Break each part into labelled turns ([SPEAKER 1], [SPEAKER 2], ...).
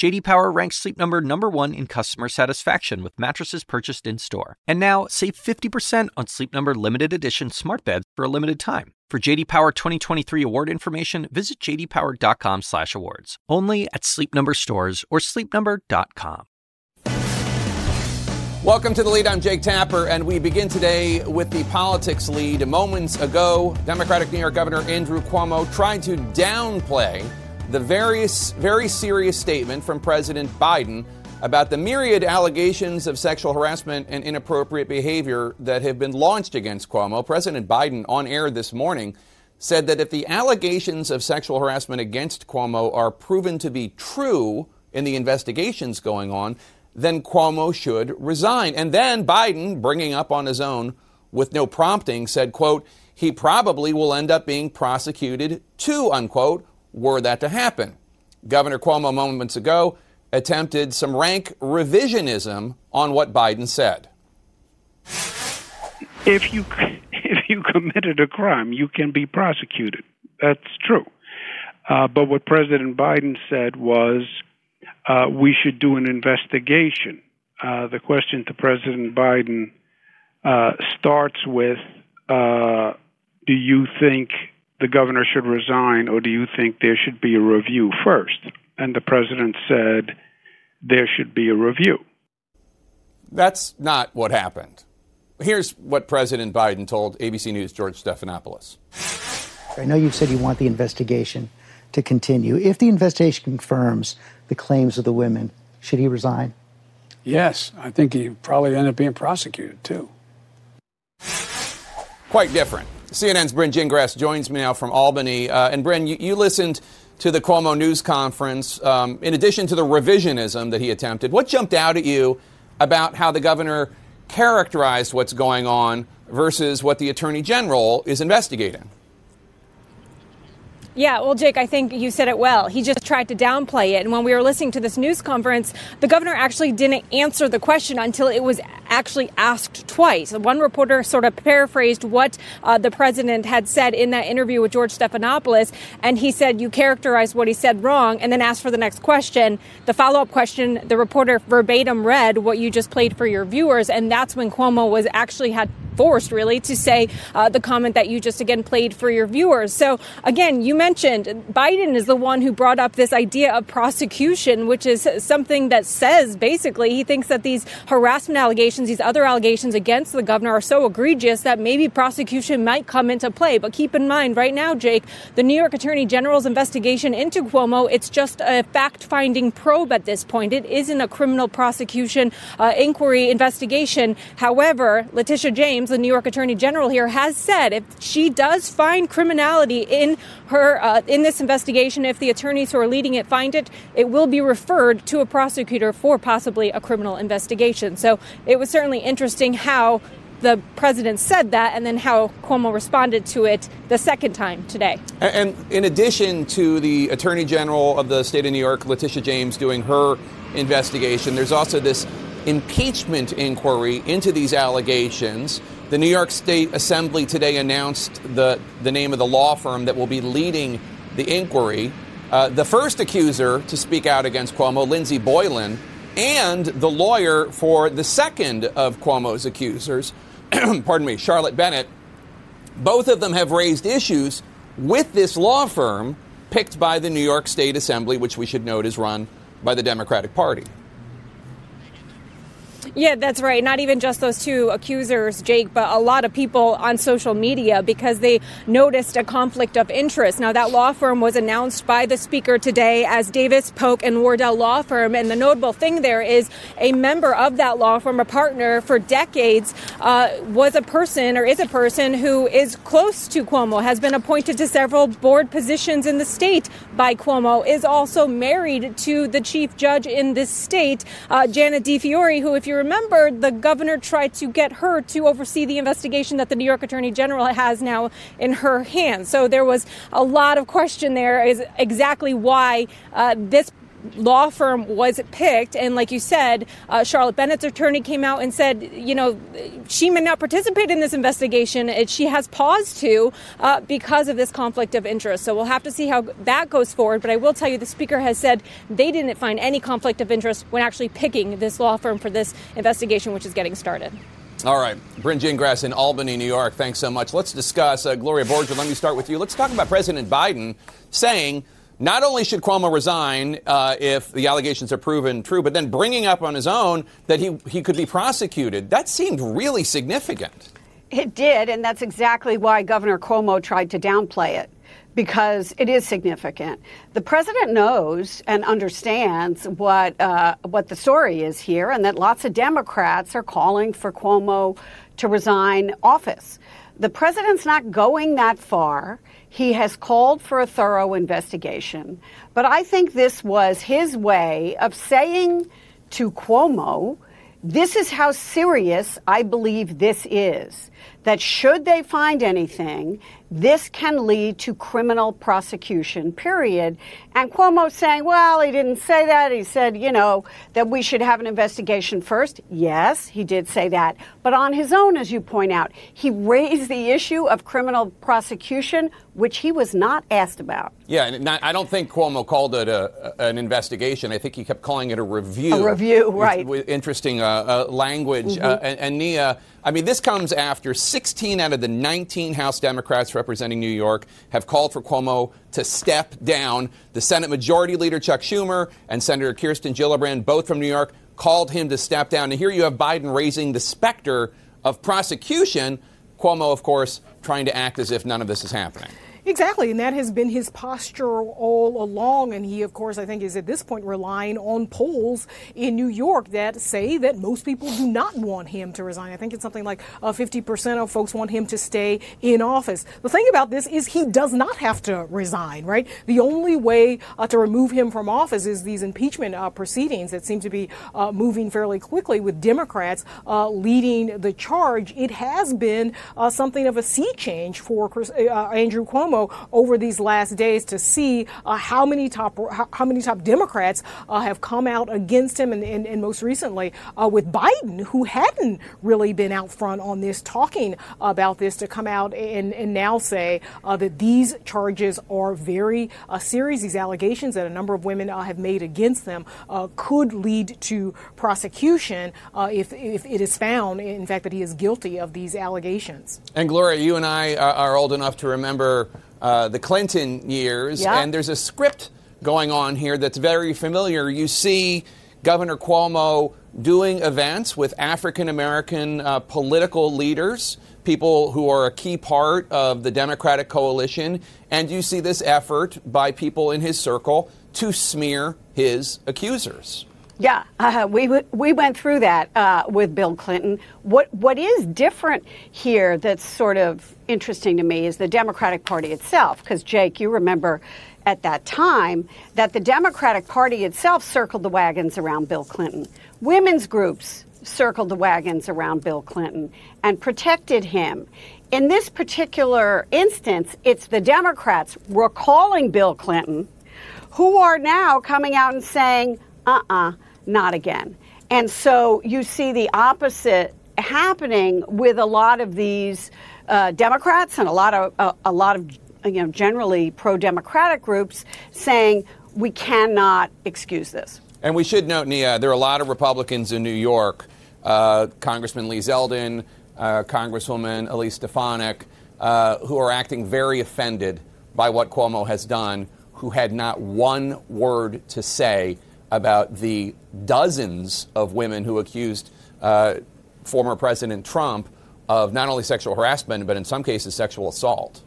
[SPEAKER 1] JD Power ranks Sleep Number number 1 in customer satisfaction with mattresses purchased in-store. And now, save 50% on Sleep Number limited edition smart beds for a limited time. For JD Power 2023 award information, visit jdpower.com/awards. Only at Sleep Number stores or sleepnumber.com.
[SPEAKER 2] Welcome to the lead. I'm Jake Tapper, and we begin today with the politics lead. Moments ago, Democratic New York Governor Andrew Cuomo tried to downplay the various, very serious statement from President Biden about the myriad allegations of sexual harassment and inappropriate behavior that have been launched against Cuomo. President Biden, on air this morning, said that if the allegations of sexual harassment against Cuomo are proven to be true in the investigations going on, then Cuomo should resign. And then Biden, bringing up on his own with no prompting, said, quote, he probably will end up being prosecuted too, unquote, were that to happen. Governor Cuomo moments ago attempted some rank revisionism on what Biden said.
[SPEAKER 3] If you if you committed a crime, you can be prosecuted. That's true. Uh, but what President Biden said was uh, we should do an investigation. Uh, the question to President Biden uh, starts with uh, Do you think the governor should resign, or do you think there should be a review first? and the president said there should be a review.
[SPEAKER 2] That's not what happened. Here's what President Biden told ABC News' George Stephanopoulos.
[SPEAKER 4] I know you said you want the investigation to continue. If the investigation confirms the claims of the women, should he resign?
[SPEAKER 5] Yes, I think he probably end up being prosecuted too.
[SPEAKER 2] Quite different. CNN's Bryn Gingras joins me now from Albany. Uh, and Bryn, you, you listened to the Cuomo news conference, um, in addition to the revisionism that he attempted, what jumped out at you about how the governor characterized what's going on versus what the attorney general is investigating?
[SPEAKER 6] Yeah, well, Jake, I think you said it well. He just tried to downplay it. And when we were listening to this news conference, the governor actually didn't answer the question until it was actually asked twice. One reporter sort of paraphrased what uh, the president had said in that interview with George Stephanopoulos, and he said, You characterized what he said wrong, and then asked for the next question. The follow up question, the reporter verbatim read what you just played for your viewers, and that's when Cuomo was actually had forced really to say uh, the comment that you just again played for your viewers. So again, you mentioned Biden is the one who brought up this idea of prosecution, which is something that says basically he thinks that these harassment allegations, these other allegations against the governor are so egregious that maybe prosecution might come into play. But keep in mind right now, Jake, the New York Attorney General's investigation into Cuomo, it's just a fact finding probe at this point. It isn't a criminal prosecution uh, inquiry investigation. However, Letitia James, the New York Attorney General here, has said if she does find criminality in her uh, in this investigation, if the attorneys who are leading it find it, it will be referred to a prosecutor for possibly a criminal investigation. So it was certainly interesting how the president said that and then how Cuomo responded to it the second time today.
[SPEAKER 2] And, in addition to the Attorney General of the state of New York, Letitia James, doing her investigation, there's also this impeachment inquiry into these allegations. The New York State Assembly today announced the, the name of the law firm that will be leading the inquiry. Uh, the first accuser to speak out against Cuomo, Lindsey Boylan, and the lawyer for the second of Cuomo's accusers, pardon me, Charlotte Bennett, both of them have raised issues with this law firm picked by the New York State Assembly, which we should note is run by the Democratic Party.
[SPEAKER 6] Yeah, that's right. Not even just those two accusers, Jake, but a lot of people on social media because they noticed a conflict of interest. Now, that law firm was announced by the speaker today as Davis, Polk, and Wardwell Law Firm. And the notable thing there is a member of that law firm, a partner for decades, uh, was a person or is a person who is close to Cuomo, has been appointed to several board positions in the state by Cuomo, is also married to the chief judge in this state, uh, Janet DiFiore, who, if you remember, the governor tried to get her to oversee the investigation that the New York Attorney General has now in her hands. So there was a lot of question there is exactly why uh, this law firm was picked. And like you said, uh, Charlotte Bennett's attorney came out and said, you know, she may not participate in this investigation. It, she has paused to uh, because of this conflict of interest. So we'll have to see how that goes forward. But I will tell you, the speaker has said they didn't find any conflict of interest when actually picking this law firm for this investigation, which is getting started.
[SPEAKER 2] All right. Bryn Gingras in Albany, New York. Thanks so much. Let's discuss, uh, Gloria Borger, let me start with you. Let's talk about President Biden saying not only should Cuomo resign uh, if the allegations are proven true, but then bringing up on his own that he, he could be prosecuted. That seemed really significant.
[SPEAKER 7] It did, and that's exactly why Governor Cuomo tried to downplay it because it is significant. The president knows and understands what uh, what the story is here, and that lots of Democrats are calling for Cuomo to resign office. The president's not going that far. He has called for a thorough investigation, but I think this was his way of saying to Cuomo, "This is how serious I believe this is." That should they find anything, this can lead to criminal prosecution, period. And Cuomo saying, well, he didn't say that. He said, you know, that we should have an investigation first. Yes, he did say that. But on his own, as you point out, he raised the issue of criminal prosecution, which he was not asked about.
[SPEAKER 2] Yeah, and not, I don't think Cuomo called it a, an investigation. I think he kept calling it a review.
[SPEAKER 7] A review, right.
[SPEAKER 2] With, with interesting uh, uh, language. Mm-hmm. Uh, and, and Nia, I mean, this comes after 16 out of the 19 House Democrats representing New York have called for Cuomo to step down. The Senate Majority Leader Chuck Schumer and Senator Kirsten Gillibrand, both from New York, called him to step down. And here you have Biden raising the specter of prosecution. Cuomo, of course, trying to act as if none of this is happening.
[SPEAKER 8] Exactly, and that has been his posture all along. And he, of course, I think is at this point relying on polls in New York that say that most people do not want him to resign. I think it's something like uh, 50% of folks want him to stay in office. The thing about this is he does not have to resign, right? The only way uh, to remove him from office is these impeachment uh, proceedings that seem to be uh, moving fairly quickly with Democrats uh, leading the charge. It has been uh, something of a sea change for Andrew Cuomo over these last days to see uh, how many top how, many top Democrats uh, have come out against him, and, and, and most recently uh, with Biden, who hadn't really been out front on this, talking about this, to come out and, and now say uh, that these charges are very uh, serious. These allegations that a number of women uh, have made against them could lead to prosecution if, if it is found, in fact, that he is guilty of these allegations.
[SPEAKER 2] And Gloria, you and I are old enough to remember uh, the Clinton years,
[SPEAKER 7] yeah.
[SPEAKER 2] and there's a script going on here that's very familiar. You see Governor Cuomo doing events with African American uh, political leaders, people who are a key part of the Democratic coalition, and you see this effort by people in his circle to smear his accusers.
[SPEAKER 7] Yeah, uh, we we went through that uh, with Bill Clinton. What what is different here that's sort of interesting to me is the Democratic Party itself, because Jake, you remember at that time that the Democratic Party itself circled the wagons around Bill Clinton. Women's groups circled the wagons around Bill Clinton and protected him. In this particular instance, it's the Democrats recalling Bill Clinton who are now coming out and saying, uh uh-uh, uh not again. And so you see the opposite happening with a lot of these uh, Democrats and a lot of uh, a lot of you know generally pro-democratic groups saying we cannot excuse this.
[SPEAKER 2] And we should note, Nia, there are a lot of Republicans in New York, uh, Congressman Lee Zeldin, uh, Congresswoman Elise Stefanik, uh, who are acting very offended by what Cuomo has done, who had not one word to say about the dozens of women who accused uh, former President Trump of not only sexual harassment, but in some cases, sexual assault.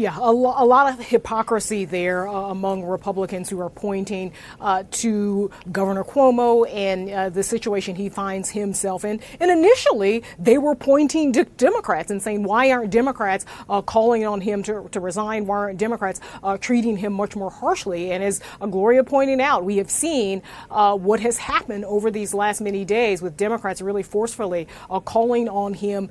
[SPEAKER 8] Yeah, a, lo- a, lot of hypocrisy there uh, among Republicans who are pointing uh, to Governor Cuomo and uh, the situation he finds himself in. And initially, they were pointing to Democrats and saying, why aren't Democrats uh, calling on him to, to resign? Why aren't Democrats uh, treating him much more harshly? And as Gloria pointed out, we have seen uh, what has happened over these last many days with Democrats really forcefully calling on him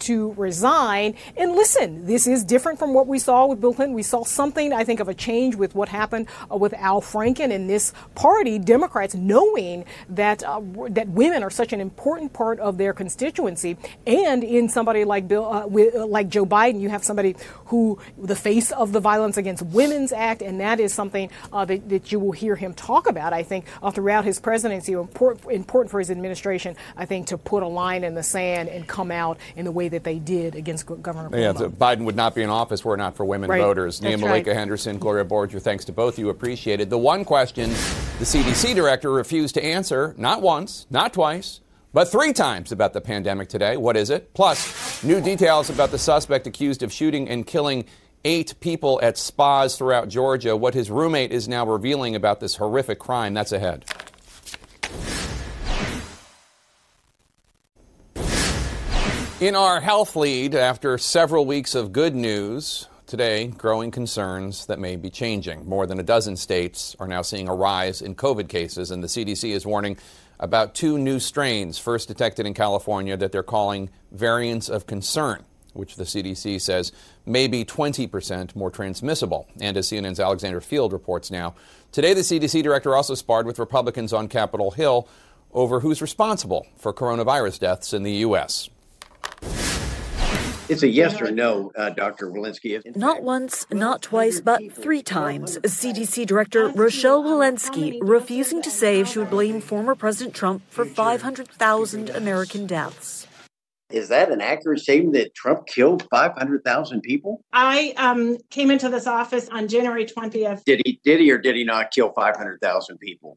[SPEAKER 8] to resign. And listen, this is different from what we saw with Bill Clinton. We saw something, I think, of a change with what happened uh, with Al Franken in this party. Democrats knowing that uh, that women are such an important part of their constituency, and in somebody like Bill, uh, with, uh, like Joe Biden, you have somebody who the face of the Violence Against Women's Act, and that is something uh, that, that you will hear him talk about. I think uh, throughout his presidency, important, important for his administration. I think to put a line in the sand and come out in the way that they did against Governor
[SPEAKER 2] Yeah, Biden would not be in office were not for women
[SPEAKER 8] Right.
[SPEAKER 2] voters.
[SPEAKER 8] That's
[SPEAKER 2] Nia Malika
[SPEAKER 8] right.
[SPEAKER 2] Henderson, Gloria Borger, thanks to both you. Appreciated. The one question the CDC director refused to answer, not once, not twice, but three times about the pandemic today. What is it? Plus, new details about the suspect accused of shooting and killing eight people at spas throughout Georgia. What his roommate is now revealing about this horrific crime. That's ahead. In our health lead, after several weeks of good news, today growing concerns that may be changing. More than a dozen states are now seeing a rise in COVID cases, and the CDC is warning about two new strains first detected in California that they're calling variants of concern, which the CDC says may be 20% more transmissible. And as CNN's Alexandra Field reports now, today the CDC director also sparred with Republicans on Capitol Hill over who's responsible for coronavirus deaths in the U.S.
[SPEAKER 9] It's a yes or no, uh, Dr. Walensky.
[SPEAKER 10] Not once, not twice, but three times. CDC Director Rochelle Walensky refusing to say if she would blame former President Trump for 500,000 American deaths.
[SPEAKER 9] Is that an accurate statement that Trump killed 500,000 people?
[SPEAKER 11] I um, came into this office on January 20th.
[SPEAKER 9] Did he, did he or did he not kill 500,000 people?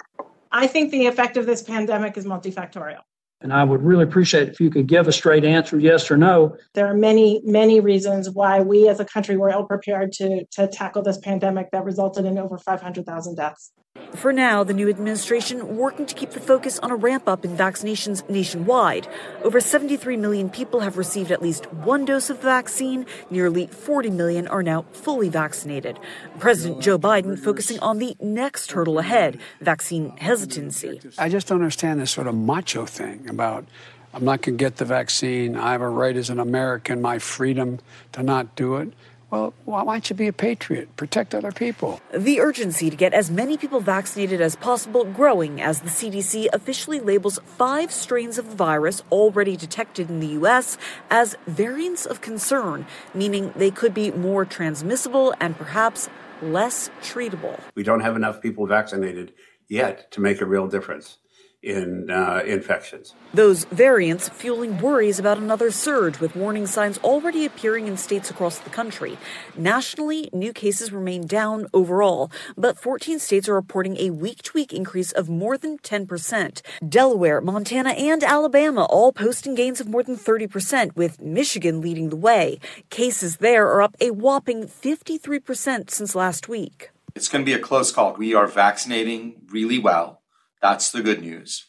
[SPEAKER 11] I think the effect of this pandemic is multifactorial.
[SPEAKER 5] And I would really appreciate if you could give a straight answer, yes or no.
[SPEAKER 11] There are many, many reasons why we as a country were ill prepared to, to tackle this pandemic that resulted in over 500,000 deaths.
[SPEAKER 10] For now, the new administration working to keep the focus on a ramp up in vaccinations nationwide. Over 73 million people have received at least one dose of the vaccine. Nearly 40 million are now fully vaccinated. President Joe Biden focusing on the next hurdle ahead vaccine hesitancy.
[SPEAKER 5] I just don't understand this sort of macho thing about I'm not going to get the vaccine. I have a right as an American, my freedom to not do it. Well, why why don't you be a patriot? Protect other people.
[SPEAKER 10] The urgency to get as many people vaccinated as possible growing as the CDC officially labels five strains of the virus already detected in the U.S. as variants of concern, meaning they could be more transmissible and perhaps less treatable.
[SPEAKER 12] We don't have enough people vaccinated yet to make a real difference in uh, infections.
[SPEAKER 10] Those variants fueling worries about another surge, with warning signs already appearing in states across the country. Nationally, new cases remain down overall, but 14 states are reporting a week to week increase of more than 10%. Delaware, Montana, and Alabama all posting gains of more than 30%, with Michigan leading the way. Cases there are up a whopping 53% since last week.
[SPEAKER 13] It's going to be a close call. We are vaccinating really well. That's the good news.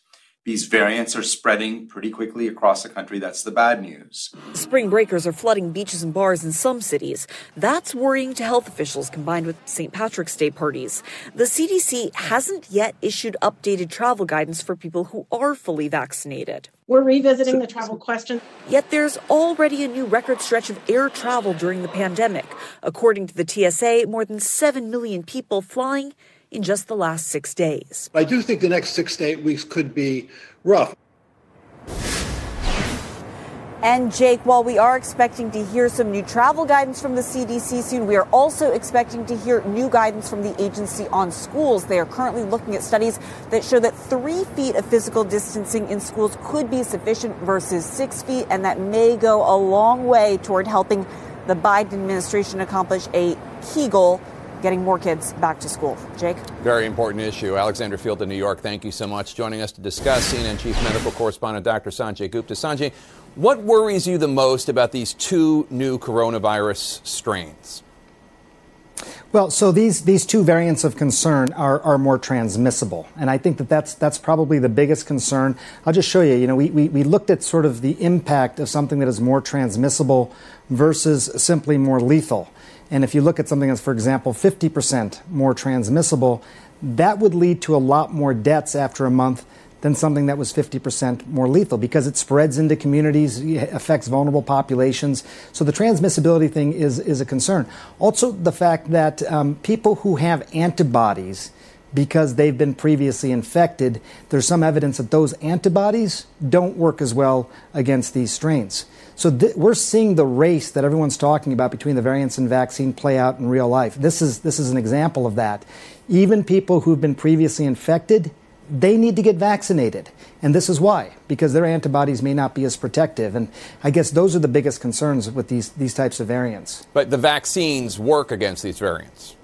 [SPEAKER 13] These variants are spreading pretty quickly across the country. That's the bad news.
[SPEAKER 10] Spring breakers are flooding beaches and bars in some cities. That's worrying to health officials combined with St. Patrick's Day parties. The CDC hasn't yet issued updated travel guidance for people who are fully vaccinated.
[SPEAKER 11] We're revisiting the travel question.
[SPEAKER 10] Yet there's already a new record stretch of air travel during the pandemic. According to the TSA, more than 7 million people flying in just the last six days.
[SPEAKER 14] I do think the next six to eight weeks could be rough.
[SPEAKER 10] And Jake, while we are expecting to hear some new travel guidance from the CDC soon, we are also expecting to hear new guidance from the agency on schools. They are currently looking at studies that show that three feet of physical distancing in schools could be sufficient versus six feet, and that may go a long way toward helping the Biden administration accomplish a key goal getting more kids back to school. Jake?
[SPEAKER 2] Very important issue. Alexandra Field in New York, thank you so much. Joining us to discuss, CNN Chief Medical Correspondent Dr. Sanjay Gupta. Sanjay, what worries you the most about these two new coronavirus strains?
[SPEAKER 15] Well, so these, these two variants of concern are, are more transmissible. And I think that that's, that's probably the biggest concern. I'll just show you. You know, we, we, we looked at sort of the impact of something that is more transmissible versus simply more lethal. And if you look at something that's, for example, 50% more transmissible, that would lead to a lot more deaths after a month than something that was 50% more lethal because it spreads into communities, affects vulnerable populations. So the transmissibility thing is, is a concern. Also, the fact that um, people who have antibodies because they've been previously infected, there's some evidence that those antibodies don't work as well against these strains. So th- we're seeing the race that everyone's talking about between the variants and vaccine play out in real life. This is this is an example of that. Even people who've been previously infected, they need to get vaccinated. And this is why, because their antibodies may not be as protective. And I guess those are the biggest concerns with these, these types of variants.
[SPEAKER 2] But the vaccines work against these variants.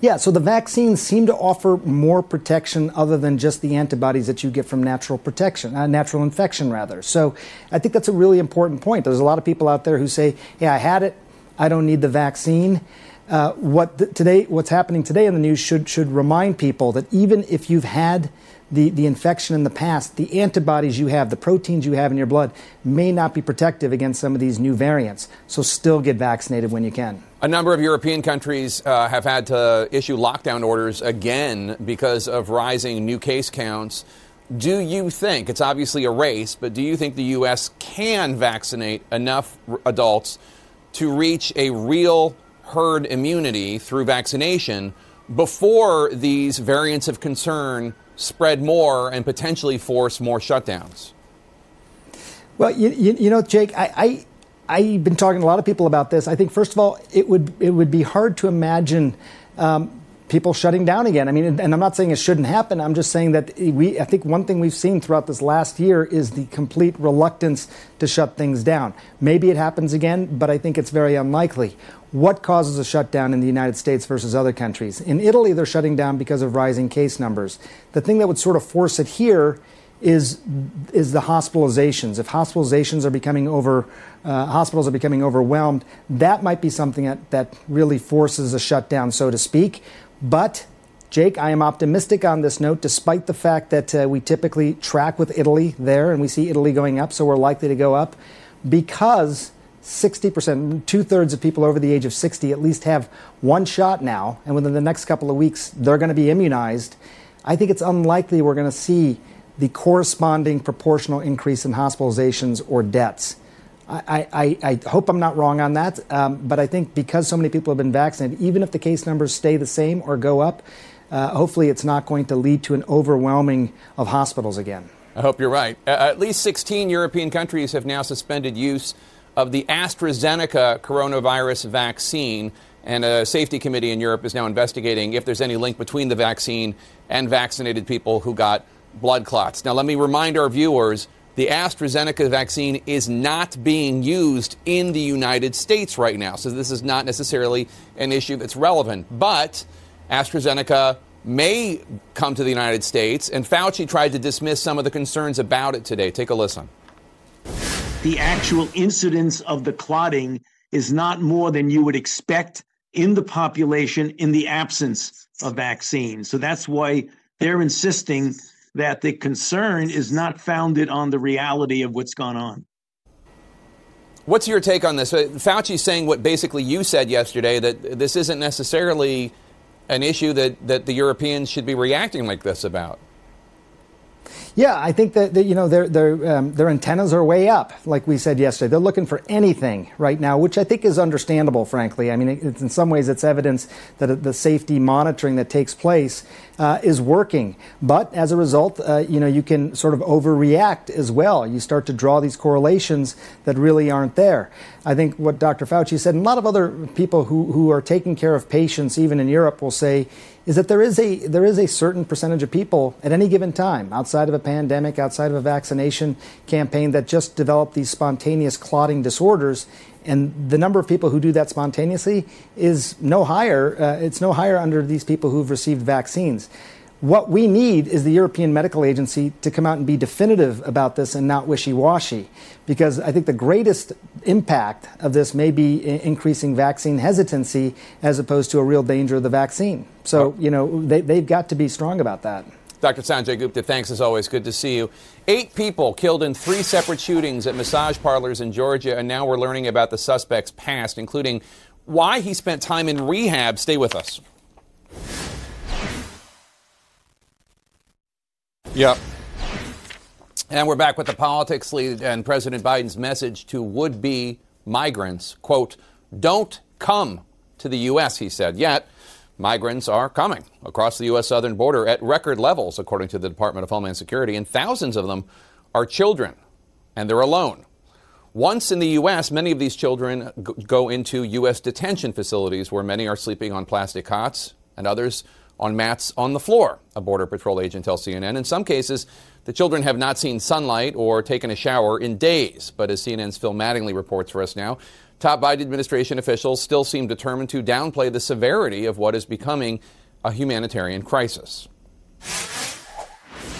[SPEAKER 15] Yeah, so the vaccines seem to offer more protection other than just the antibodies that you get from natural protection, uh, natural infection, rather. So I think that's a really important point. There's a lot of people out there who say, "Yeah, I had it. I don't need the vaccine." Uh, what today, what's happening today in the news should should remind people that even if you've had the, the infection in the past, the antibodies you have, the proteins you have in your blood may not be protective against some of these new variants. So still get vaccinated when you can.
[SPEAKER 2] A number of European countries uh, have had to issue lockdown orders again because of rising new case counts. Do you think, it's obviously a race, but do you think the U.S. can vaccinate enough adults to reach a real herd immunity through vaccination before these variants of concern spread more and potentially force more shutdowns?
[SPEAKER 15] Well, you, you, you know, Jake, I, I, have been talking to a lot of people about this. I think, first of all, it would, it would be hard to imagine um, people shutting down again. I mean, and I'm not saying it shouldn't happen. I'm just saying that we, I think one thing we've seen throughout this last year is the complete reluctance to shut things down. Maybe it happens again, but I think it's very unlikely. What causes a shutdown in the United States versus other countries? In Italy, they're shutting down because of rising case numbers. The thing that would sort of force it here is is the hospitalizations. If hospitalizations are becoming over, uh, hospitals are becoming overwhelmed, that might be something that, that really forces a shutdown, so to speak. But, Jake, I am optimistic on this note, despite the fact that uh, we typically track with Italy there and we see Italy going up, so we're likely to go up, because 60%, two thirds of people over the age of 60 at least have one shot now, and within the next couple of weeks, they're going to be immunized. I think it's unlikely we're going to see the corresponding proportional increase in hospitalizations or deaths. I, I, I, hope I'm not wrong on that, um, but I think because so many people have been vaccinated, even if the case numbers stay the same or go up, uh, hopefully it's not going to lead to an overwhelming of hospitals again.
[SPEAKER 2] I hope you're right. Uh, at least 16 European countries have now suspended use of the AstraZeneca coronavirus vaccine, and a safety committee in Europe is now investigating if there's any link between the vaccine and vaccinated people who got blood clots. Now, let me remind our viewers the AstraZeneca vaccine is not being used in the United States right now. So this is not necessarily an issue that's relevant. But AstraZeneca may come to the United States, and Fauci tried to dismiss some of the concerns about it today. Take a listen.
[SPEAKER 16] The actual incidence of the clotting is not more than you would expect in the population in the absence of vaccine. So that's why they're insisting that the concern is not founded on the reality of what's gone on.
[SPEAKER 2] What's your take on this? Uh, Fauci saying what basically you said yesterday that this isn't necessarily an issue that, that the Europeans should be reacting like this about.
[SPEAKER 15] Yeah, I think that, that you know their their um, their antennas are way up, like we said yesterday. They're looking for anything right now, which I think is understandable. Frankly, I mean, in some ways, it's evidence that the safety monitoring that takes place uh, is working. But as a result, uh, you know, you can sort of overreact as well. You start to draw these correlations that really aren't there. I think what Dr. Fauci said, and a lot of other people who who are taking care of patients, even in Europe, will say is that there is a there is a certain percentage of people at any given time outside of a pandemic, outside of a vaccination campaign that just developed these spontaneous clotting disorders and the number of people who do that spontaneously is no higher uh, it's no higher under these people who've received vaccines. What we need is the European Medical Agency to come out and be definitive about this and not wishy washy. Because I think the greatest impact of this may be increasing vaccine hesitancy as opposed to a real danger of the vaccine. So, you know, they, they've got to be strong about that.
[SPEAKER 2] Dr. Sanjay Gupta, thanks as always. Good to see you. Eight people killed in three separate shootings at massage parlors in Georgia, and now we're learning about the suspect's past, including why he spent time in rehab. Stay with us. Yeah. And we're back with the politics lead and President Biden's message to would be migrants. Quote, don't come to the U.S., he said. Yet, migrants are coming across the U.S. southern border at record levels, according to the Department of Homeland Security, and thousands of them are children, and they're alone. Once in the U.S., many of these children go into U.S. detention facilities where many are sleeping on plastic cots and others on mats on the floor, a Border Patrol agent tells CNN. In some cases, the children have not seen sunlight or taken a shower in days. But as CNN's Phil Mattingly reports for us now, top Biden administration officials still seem determined to downplay the severity of what is becoming a humanitarian crisis.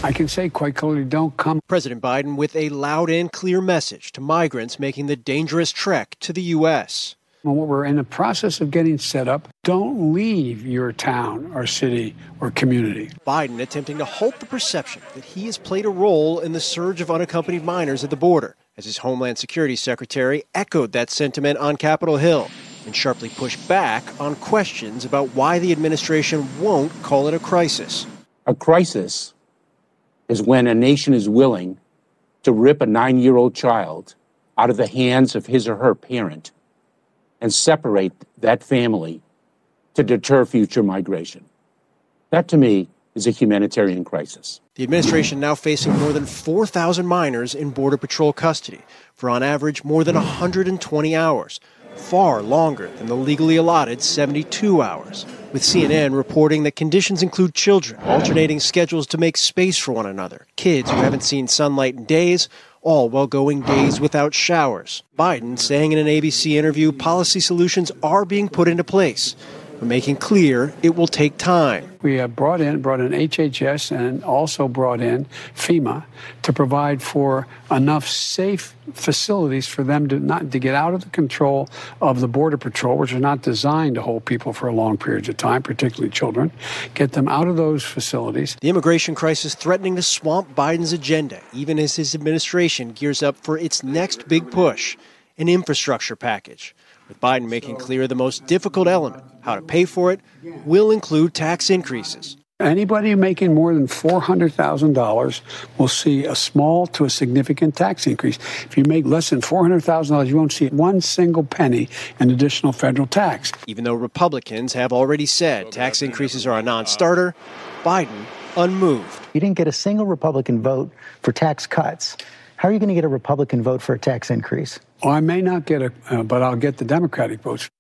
[SPEAKER 5] I can say quite clearly don't come.
[SPEAKER 17] President Biden with a loud and clear message to migrants making the dangerous trek to the U.S.
[SPEAKER 5] When we're in the process of getting set up, don't leave your town or city or community.
[SPEAKER 17] Biden attempting to halt the perception that he has played a role in the surge of unaccompanied minors at the border, as his Homeland Security Secretary echoed that sentiment on Capitol Hill and sharply pushed back on questions about why the administration won't call it a crisis.
[SPEAKER 18] A crisis is when a nation is willing to rip a nine year old child out of the hands of his or her parent and separate that family to deter future migration. That, to me, is a humanitarian crisis.
[SPEAKER 17] The administration now facing more than 4,000 minors in Border Patrol custody for, on average, more than 120 hours, far longer than the legally allotted 72 hours. With CNN reporting that conditions include children alternating schedules to make space for one another, kids who haven't seen sunlight in days, all while going days without showers. Biden saying in an ABC interview policy solutions are being put into place, making clear it will take time.
[SPEAKER 5] We have brought in brought in HHS and also brought in FEMA to provide for enough safe facilities for them to not to get out of the control of the border patrol, which are not designed to hold people for a long periods of time, particularly children. Get them out of those facilities.
[SPEAKER 17] The immigration crisis threatening to swamp Biden's agenda, even as his administration gears up for its next big push, an infrastructure package with Biden making clear the most difficult element, how to pay for it, will include tax increases.
[SPEAKER 5] Anybody making more than $400,000 will see a small to a significant tax increase. If you make less than $400,000, you won't see one single penny in additional federal tax.
[SPEAKER 17] Even though Republicans have already said tax increases are a non starter, Biden unmoved.
[SPEAKER 4] You didn't get a single Republican vote for tax cuts. How are you going to get a Republican vote for a tax increase?
[SPEAKER 5] Oh, I may not get a, uh, but I'll get the Democratic votes.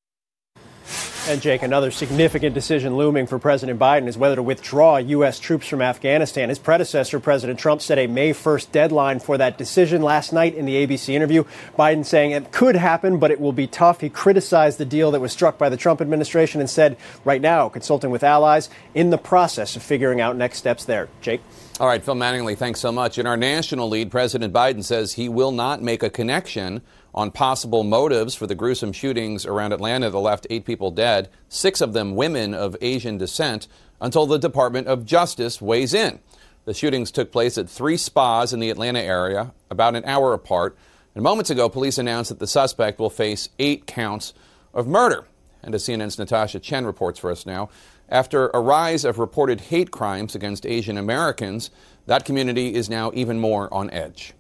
[SPEAKER 17] And Jake, another significant decision looming for President Biden is whether to withdraw U.S. troops from Afghanistan. His predecessor, President Trump, set a May 1st deadline for that decision last night in the ABC interview. Biden saying it could happen, but it will be tough. He criticized the deal that was struck by the Trump administration and said, right now, consulting with allies in the process of figuring out next steps there. Jake?
[SPEAKER 2] All right, Phil Mattingly, thanks so much. In our national lead, President Biden says he will not make a connection on possible motives for the gruesome shootings around Atlanta that left eight people dead, six of them women of Asian descent, until the Department of Justice weighs in. The shootings took place at three spas in the Atlanta area, about an hour apart. And moments ago, police announced that the suspect will face eight counts of murder. And as CNN's Natasha Chen reports for us now, after a rise of reported hate crimes against Asian Americans, that community is now even more on edge.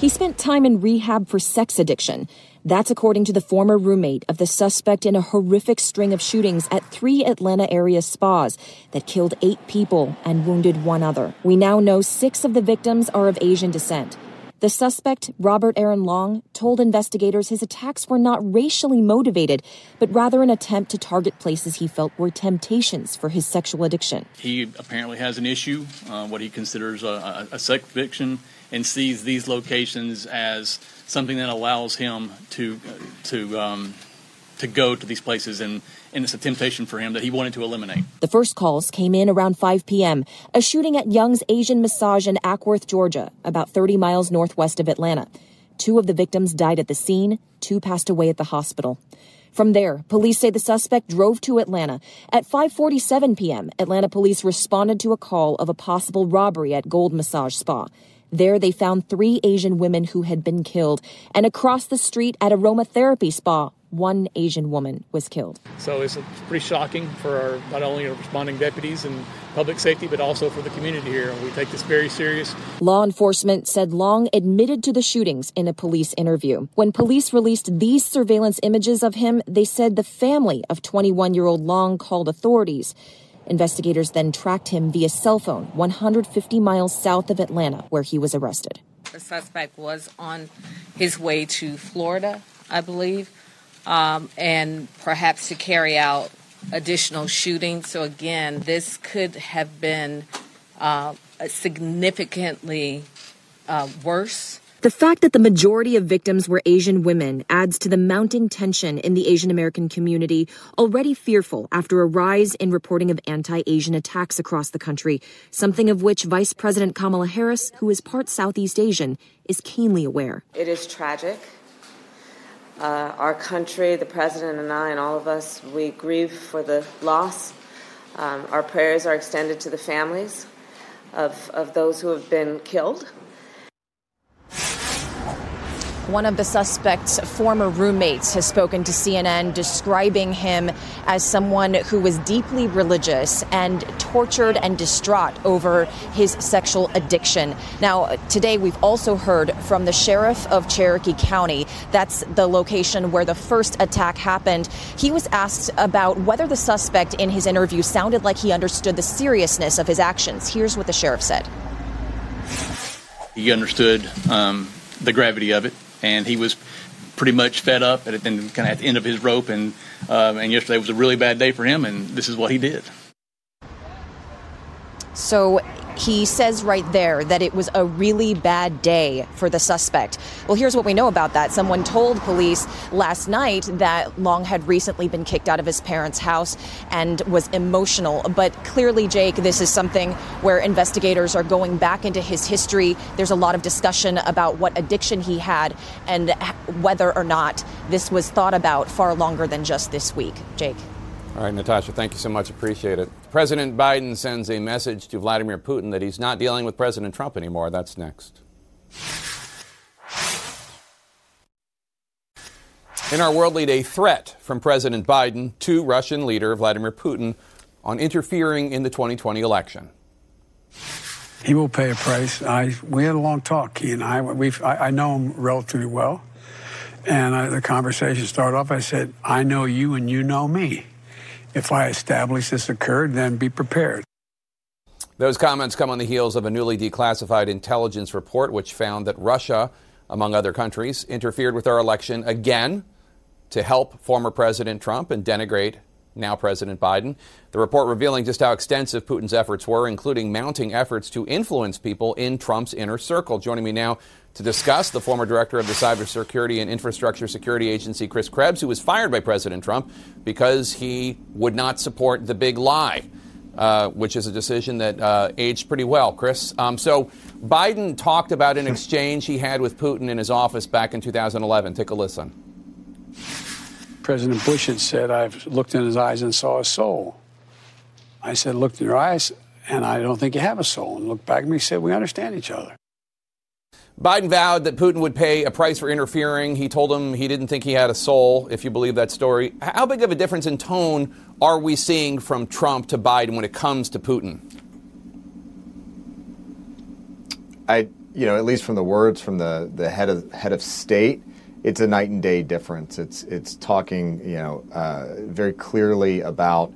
[SPEAKER 19] He spent time in rehab for sex addiction. That's according to the former roommate of the suspect in a horrific string of shootings at three Atlanta area spas that killed eight people and wounded one other. We now know six of the victims are of Asian descent. The suspect, Robert Aaron Long, told investigators his attacks were not racially motivated, but rather an attempt to target places he felt were temptations for his sexual addiction.
[SPEAKER 20] He apparently has an issue, uh, what he considers a, a, sex addiction, and sees these locations as something that allows him to to um, to go to these places and and it's a temptation for him that he wanted to eliminate.
[SPEAKER 19] The first calls came in around 5 p.m. A shooting at Young's Asian Massage in Acworth, Georgia, about 30 miles northwest of Atlanta. Two of the victims died at the scene, two passed away at the hospital. From there, police say the suspect drove to Atlanta. At 5:47 p.m., Atlanta police responded to a call of a possible robbery at Gold Massage Spa. There, they found three Asian women who had been killed, and across the street at Aromatherapy Spa, one Asian woman was killed.
[SPEAKER 20] So it's pretty shocking for our, not only our responding deputies and public safety, but also for the community here. We take this very serious.
[SPEAKER 19] Law enforcement said Long admitted to the shootings in a police interview. When police released these surveillance images of him, they said the family of 21 year old Long called authorities. Investigators then tracked him via cell phone 150 miles south of Atlanta, where he was arrested.
[SPEAKER 21] The suspect was on his way to Florida, I believe, um, and perhaps to carry out additional shootings. So, again, this could have been uh, significantly uh, worse
[SPEAKER 19] the fact that the majority of victims were Asian women adds to the mounting tension in the Asian American community, already fearful after a rise in reporting of anti Asian attacks across the country, something of which Vice President Kamala Harris, who is part Southeast Asian, is keenly aware.
[SPEAKER 22] It is tragic. Uh, our country, the president and I, and all of us, we grieve for the loss. Um, our prayers are extended to the families of, of those who have been killed.
[SPEAKER 19] One of the suspect's former roommates has spoken to CNN describing him as someone who was deeply religious and tortured and distraught over his sexual addiction. Now, today we've also heard from the sheriff of Cherokee County. That's the location where the first attack happened. He was asked about whether the suspect in his interview sounded like he understood the seriousness of his actions. Here's what the sheriff said.
[SPEAKER 20] He understood um, the gravity of it and he was pretty much fed up and kind of at the end of his rope. And um, and yesterday was a really bad day for him, and this is what he did.
[SPEAKER 19] So he says right there that it was a really bad day for the suspect. Well, here's what we know about that. Someone told police last night that Long had recently been kicked out of his parents' house and was emotional. But clearly, Jake, this is something where investigators are going back into his history. There's a lot of discussion about what addiction he had and whether or not this was thought about far longer than just this week. Jake.
[SPEAKER 2] All right, Natasha, thank you so much. Appreciate it. President Biden sends a message to Vladimir Putin that he's not dealing with President Trump anymore. That's next. In our world lead, a threat from President Biden to Russian leader Vladimir Putin on interfering in the 2020 election.
[SPEAKER 5] He will pay a price. I, we had a long talk, he and I. We've, I, I know him relatively well. And I, the conversation started off, I said, I know you and you know me if I establish this occurred, then be prepared.
[SPEAKER 2] Those comments come on the heels of a newly declassified intelligence report, which found that Russia, among other countries, interfered with our election again to help former President Trump and denigrate now President Biden. The report revealing just how extensive Putin's efforts were, including mounting efforts to influence people in Trump's inner circle. Joining me now to discuss the former director of the Cybersecurity and Infrastructure Security Agency, Chris Krebs, who was fired by President Trump because he would not support the big lie. Uh, which is a decision that uh, aged pretty well, Chris. Um, so Biden talked about an exchange he had with Putin in his office back in 2011. Take a listen.
[SPEAKER 5] President Bush had said, I've looked in his eyes and saw a soul. I said, looked in your eyes, and I don't think you have a soul. And looked back at me and said, we understand each other.
[SPEAKER 2] Biden vowed that Putin would pay a price for interfering. He told him he didn't think he had a soul, if you believe that story. How big of a difference in tone are we seeing from Trump to Biden when it comes to Putin?
[SPEAKER 23] I, you know, at least from the words from the, the head of head of state, it's a night and day difference. It's it's talking, you know, uh, very clearly about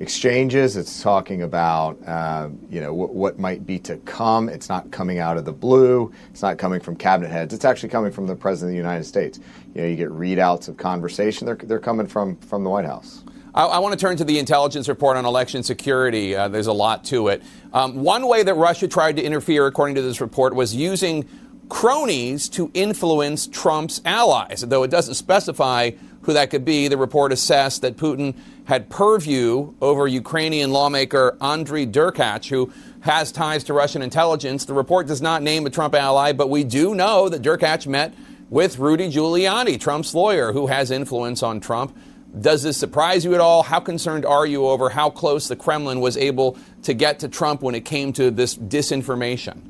[SPEAKER 23] exchanges. It's talking about uh, you know w- what might be to come. It's not coming out of the blue. It's not coming from cabinet heads. It's actually coming from the president of the United States. You know, you get readouts of conversation. They're they're coming from from the White House.
[SPEAKER 2] I, I want to turn to the intelligence report on election security. Uh, there's a lot to it. Um, one way that Russia tried to interfere, according to this report, was using cronies to influence Trump's allies. Though it doesn't specify who that could be, the report assessed that Putin had purview over Ukrainian lawmaker Andriy Derkach, who has ties to Russian intelligence. The report does not name a Trump ally, but we do know that Derkach met with Rudy Giuliani, Trump's lawyer, who has influence on Trump. Does this surprise you at all? How concerned are you over how close the Kremlin was able to get to Trump when it came to this disinformation?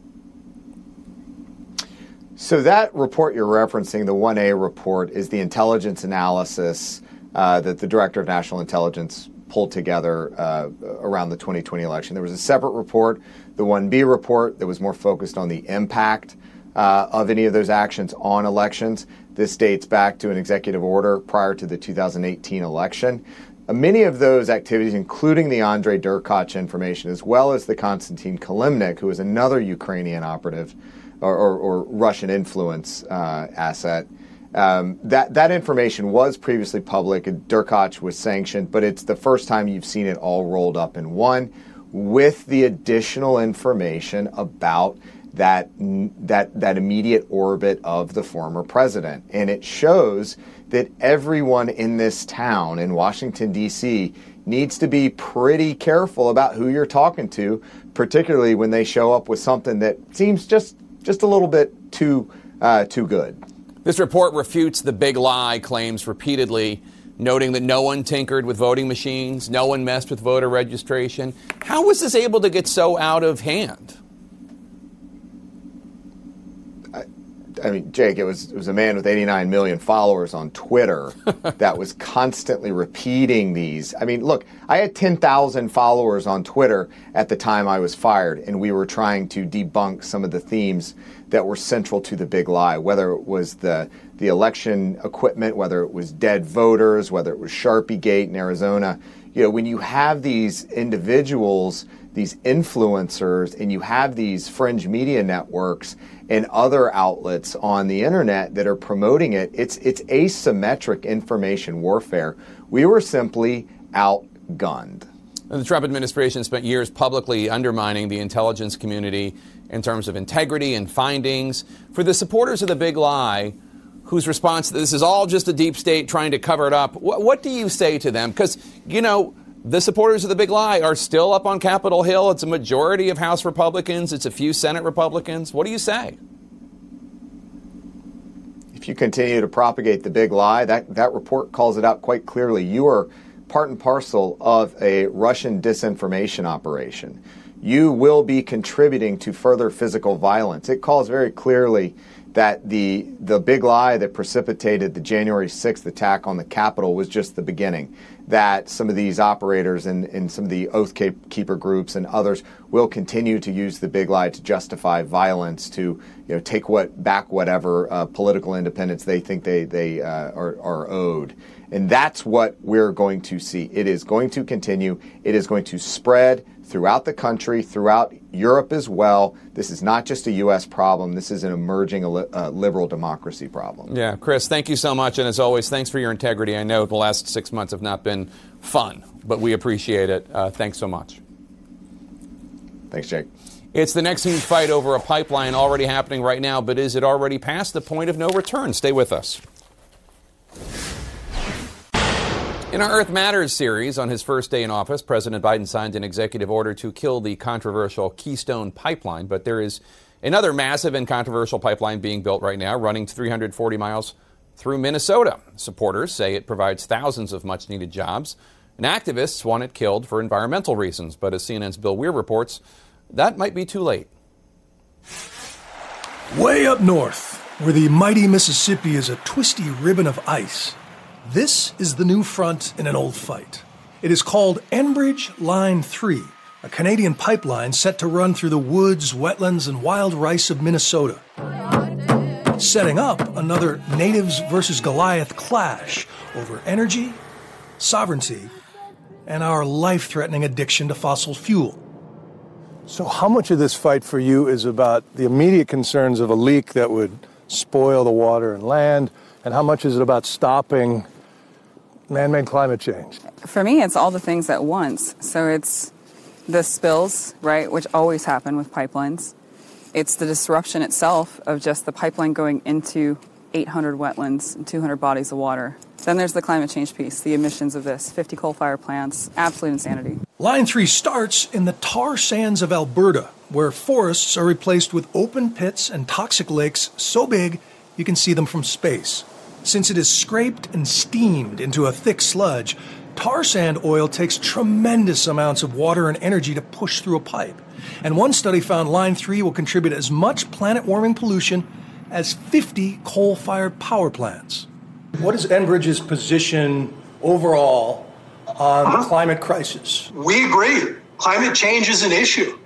[SPEAKER 23] So that report you're referencing, the 1A report, is the intelligence analysis uh, that the Director of National Intelligence pulled together uh, around the 2020 election. There was a separate report, the 1B report, that was more focused on the impact uh, of any of those actions on elections. This dates back to an executive order prior to the 2018 election. Uh, many of those activities, including the Andrei Derkach information, as well as the Konstantin Kilimnik, who is another Ukrainian operative or, or, or Russian influence uh, asset, um, that that information was previously public. Derkach was sanctioned, but it's the first time you've seen it all rolled up in one, with the additional information about that that that immediate orbit of the former president, and it shows that everyone in this town in Washington D.C. needs to be pretty careful about who you're talking to, particularly when they show up with something that seems just just a little bit too uh, too good.
[SPEAKER 2] This report refutes the big lie claims repeatedly, noting that no one tinkered with voting machines, no one messed with voter registration. How was this able to get so out of hand?
[SPEAKER 23] I mean, Jake, it was it was a man with 89 million followers on Twitter that was constantly repeating these. I mean, look, I had 10,000 followers on Twitter at the time I was fired, and we were trying to debunk some of the themes that were central to the big lie, whether it was the the election equipment, whether it was dead voters, whether it was Sharpie Gate in Arizona. You know, when you have these individuals, these influencers, and you have these fringe media networks and other outlets on the internet that are promoting it, it's it's asymmetric information warfare. We were simply outgunned.
[SPEAKER 2] The Trump administration spent years publicly undermining the intelligence community in terms of integrity and findings. For the supporters of the big lie, whose response this is all just a deep state trying to cover it up, what, what do you say to them? Because, you know, the supporters of the big lie are still up on Capitol Hill. It's a majority of House Republicans, it's a few Senate Republicans. What do you say?
[SPEAKER 23] If you continue to propagate the big lie, that, that report calls it out quite clearly. You are part and parcel of a Russian disinformation operation you will be contributing to further physical violence. It calls very clearly that the the big lie that precipitated the January 6th attack on the Capitol was just the beginning. That some of these operators and, and some of the Oath Keeper groups and others will continue to use the big lie to justify violence, to you know take what back whatever uh, political independence they think they they uh, are, are owed. And that's what we're going to see. It is going to continue. It is going to spread throughout the country, throughout Europe as well. This is not just a U.S. problem. This is an emerging uh, liberal democracy problem.
[SPEAKER 2] Yeah, Chris, thank you so much. And as always, thanks for your integrity. I know the last six months have not been fun, but we appreciate it. Uh, thanks so much.
[SPEAKER 23] Thanks, Jake.
[SPEAKER 2] It's the next huge fight over a pipeline already happening right now, but is it already past the point of no return? Stay with us. In our Earth Matters series, on his first day in office, President Biden signed an executive order to kill the controversial Keystone Pipeline. But there is another massive and controversial pipeline being built right now, running 340 miles through Minnesota. Supporters say it provides thousands of much needed jobs, and activists want it killed for environmental reasons. But as CNN's Bill Weir reports, that might be too late.
[SPEAKER 24] Way up north, where the mighty Mississippi is a twisty ribbon of ice. This is the new front in an old fight. It is called Enbridge Line 3, a Canadian pipeline set to run through the woods, wetlands, and wild rice of Minnesota. Setting up another natives versus Goliath clash over energy, sovereignty, and our life threatening addiction to fossil fuel.
[SPEAKER 25] So, how much of this fight for you is about the immediate concerns of a leak that would spoil the water and land, and how much is it about stopping man made climate change?
[SPEAKER 26] For me, it's all the things at once. So it's the spills, right, which always happen with pipelines. It's the disruption itself of just the pipeline going into 800 wetlands and 200 bodies of water. Then there's the climate change piece, the emissions of this 50 coal fired plants, absolute insanity.
[SPEAKER 24] Line 3 starts in the tar sands of Alberta, where forests are replaced with open pits and toxic lakes so big you can see them from space. Since it is scraped and steamed into a thick sludge, tar sand oil takes tremendous amounts of water and energy to push through a pipe. And one study found Line 3 will contribute as much planet warming pollution as 50 coal fired power plants. What is Enbridge's position overall on the climate crisis?
[SPEAKER 27] We agree. Climate change is an issue.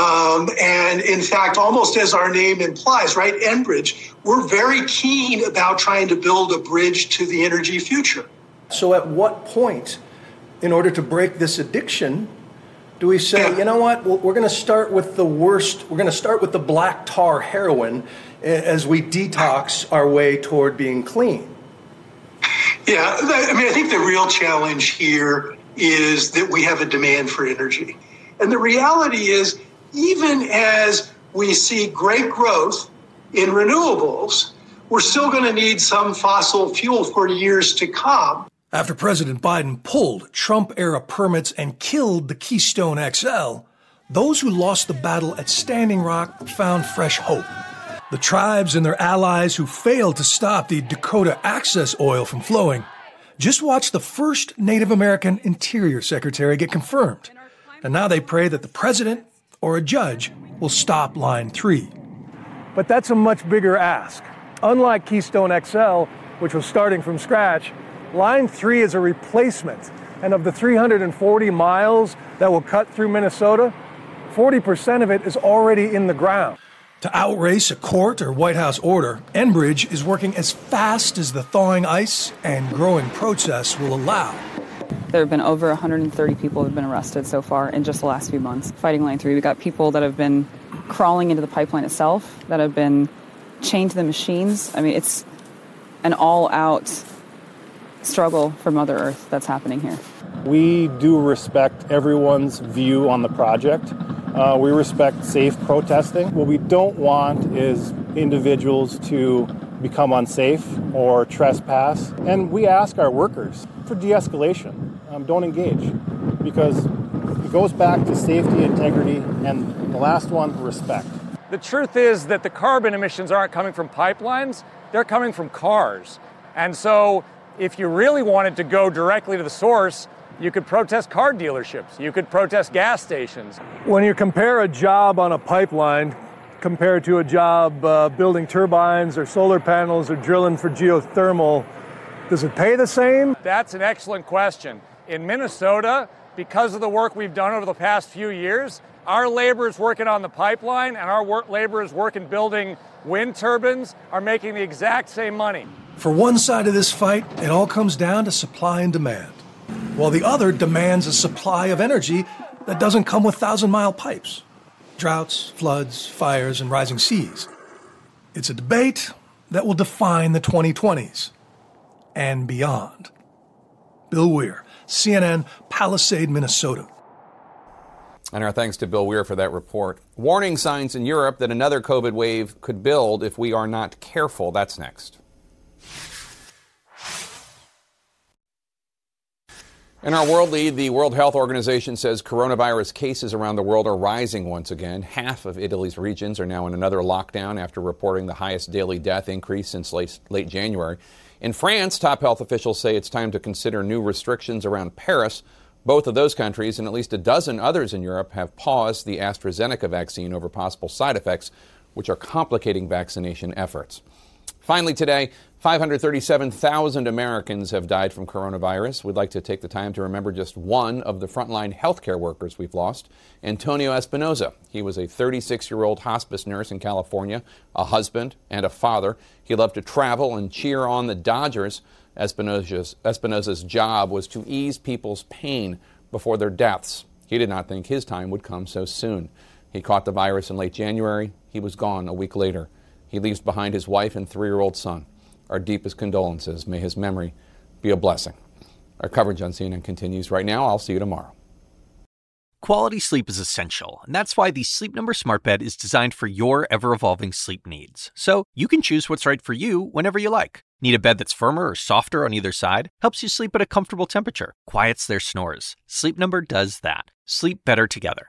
[SPEAKER 27] Um, and in fact, almost as our name implies, right, Enbridge, we're very keen about trying to build a bridge to the energy future.
[SPEAKER 24] So, at what point, in order to break this addiction, do we say, you know what, we're going to start with the worst, we're going to start with the black tar heroin as we detox our way toward being clean?
[SPEAKER 27] Yeah, I mean, I think the real challenge here is that we have a demand for energy. And the reality is, even as we see great growth in renewables, we're still going to need some fossil fuel for years to come.
[SPEAKER 24] After President Biden pulled Trump era permits and killed the Keystone XL, those who lost the battle at Standing Rock found fresh hope. The tribes and their allies who failed to stop the Dakota Access oil from flowing just watched the first Native American Interior Secretary get confirmed. And now they pray that the president or a judge will stop Line 3.
[SPEAKER 25] But that's a much bigger ask. Unlike Keystone XL, which was starting from scratch, Line 3 is a replacement. And of the 340 miles that will cut through Minnesota, 40% of it is already in the ground.
[SPEAKER 24] To outrace a court or White House order, Enbridge is working as fast as the thawing ice and growing protests will allow.
[SPEAKER 26] There have been over 130 people that have been arrested so far in just the last few months fighting Line 3. We've got people that have been crawling into the pipeline itself, that have been chained to the machines. I mean, it's an all out struggle for Mother Earth that's happening here.
[SPEAKER 28] We do respect everyone's view on the project. Uh, we respect safe protesting. What we don't want is individuals to become unsafe or trespass. And we ask our workers for de escalation. Um, don't engage because it goes back to safety, integrity, and the last one, respect.
[SPEAKER 29] The truth is that the carbon emissions aren't coming from pipelines, they're coming from cars. And so if you really wanted to go directly to the source, you could protest car dealerships. You could protest gas stations.
[SPEAKER 25] When you compare a job on a pipeline compared to a job uh, building turbines or solar panels or drilling for geothermal, does it pay the same?
[SPEAKER 29] That's an excellent question. In Minnesota, because of the work we've done over the past few years, our laborers working on the pipeline and our work laborers working building wind turbines are making the exact same money.
[SPEAKER 24] For one side of this fight, it all comes down to supply and demand while the other demands a supply of energy that doesn't come with thousand mile pipes. Droughts, floods, fires, and rising seas. It's a debate that will define the 2020s and beyond. Bill Weir, CNN, Palisade, Minnesota.
[SPEAKER 2] And our thanks to Bill Weir for that report. Warning signs in Europe that another COVID wave could build if we are not careful. That's next. In our world lead, the World Health Organization says coronavirus cases around the world are rising once again. Half of Italy's regions are now in another lockdown after reporting the highest daily death increase since late, late January. In France, top health officials say it's time to consider new restrictions around Paris. Both of those countries and at least a dozen others in Europe have paused the AstraZeneca vaccine over possible side effects, which are complicating vaccination efforts. Finally, today, 537,000 Americans have died from coronavirus. We'd like to take the time to remember just one of the frontline healthcare workers we've lost, Antonio Espinoza. He was a 36 year old hospice nurse in California, a husband and a father. He loved to travel and cheer on the Dodgers. Espinoza's, Espinoza's job was to ease people's pain before their deaths. He did not think his time would come so soon. He caught the virus in late January. He was gone a week later. He leaves behind his wife and three year old son. Our deepest condolences. May his memory be a blessing. Our coverage on CNN continues right now. I'll see you tomorrow.
[SPEAKER 30] Quality sleep is essential, and that's why the Sleep Number Smart Bed is designed for your ever evolving sleep needs. So you can choose what's right for you whenever you like. Need a bed that's firmer or softer on either side? Helps you sleep at a comfortable temperature, quiets their snores. Sleep Number does that. Sleep better together.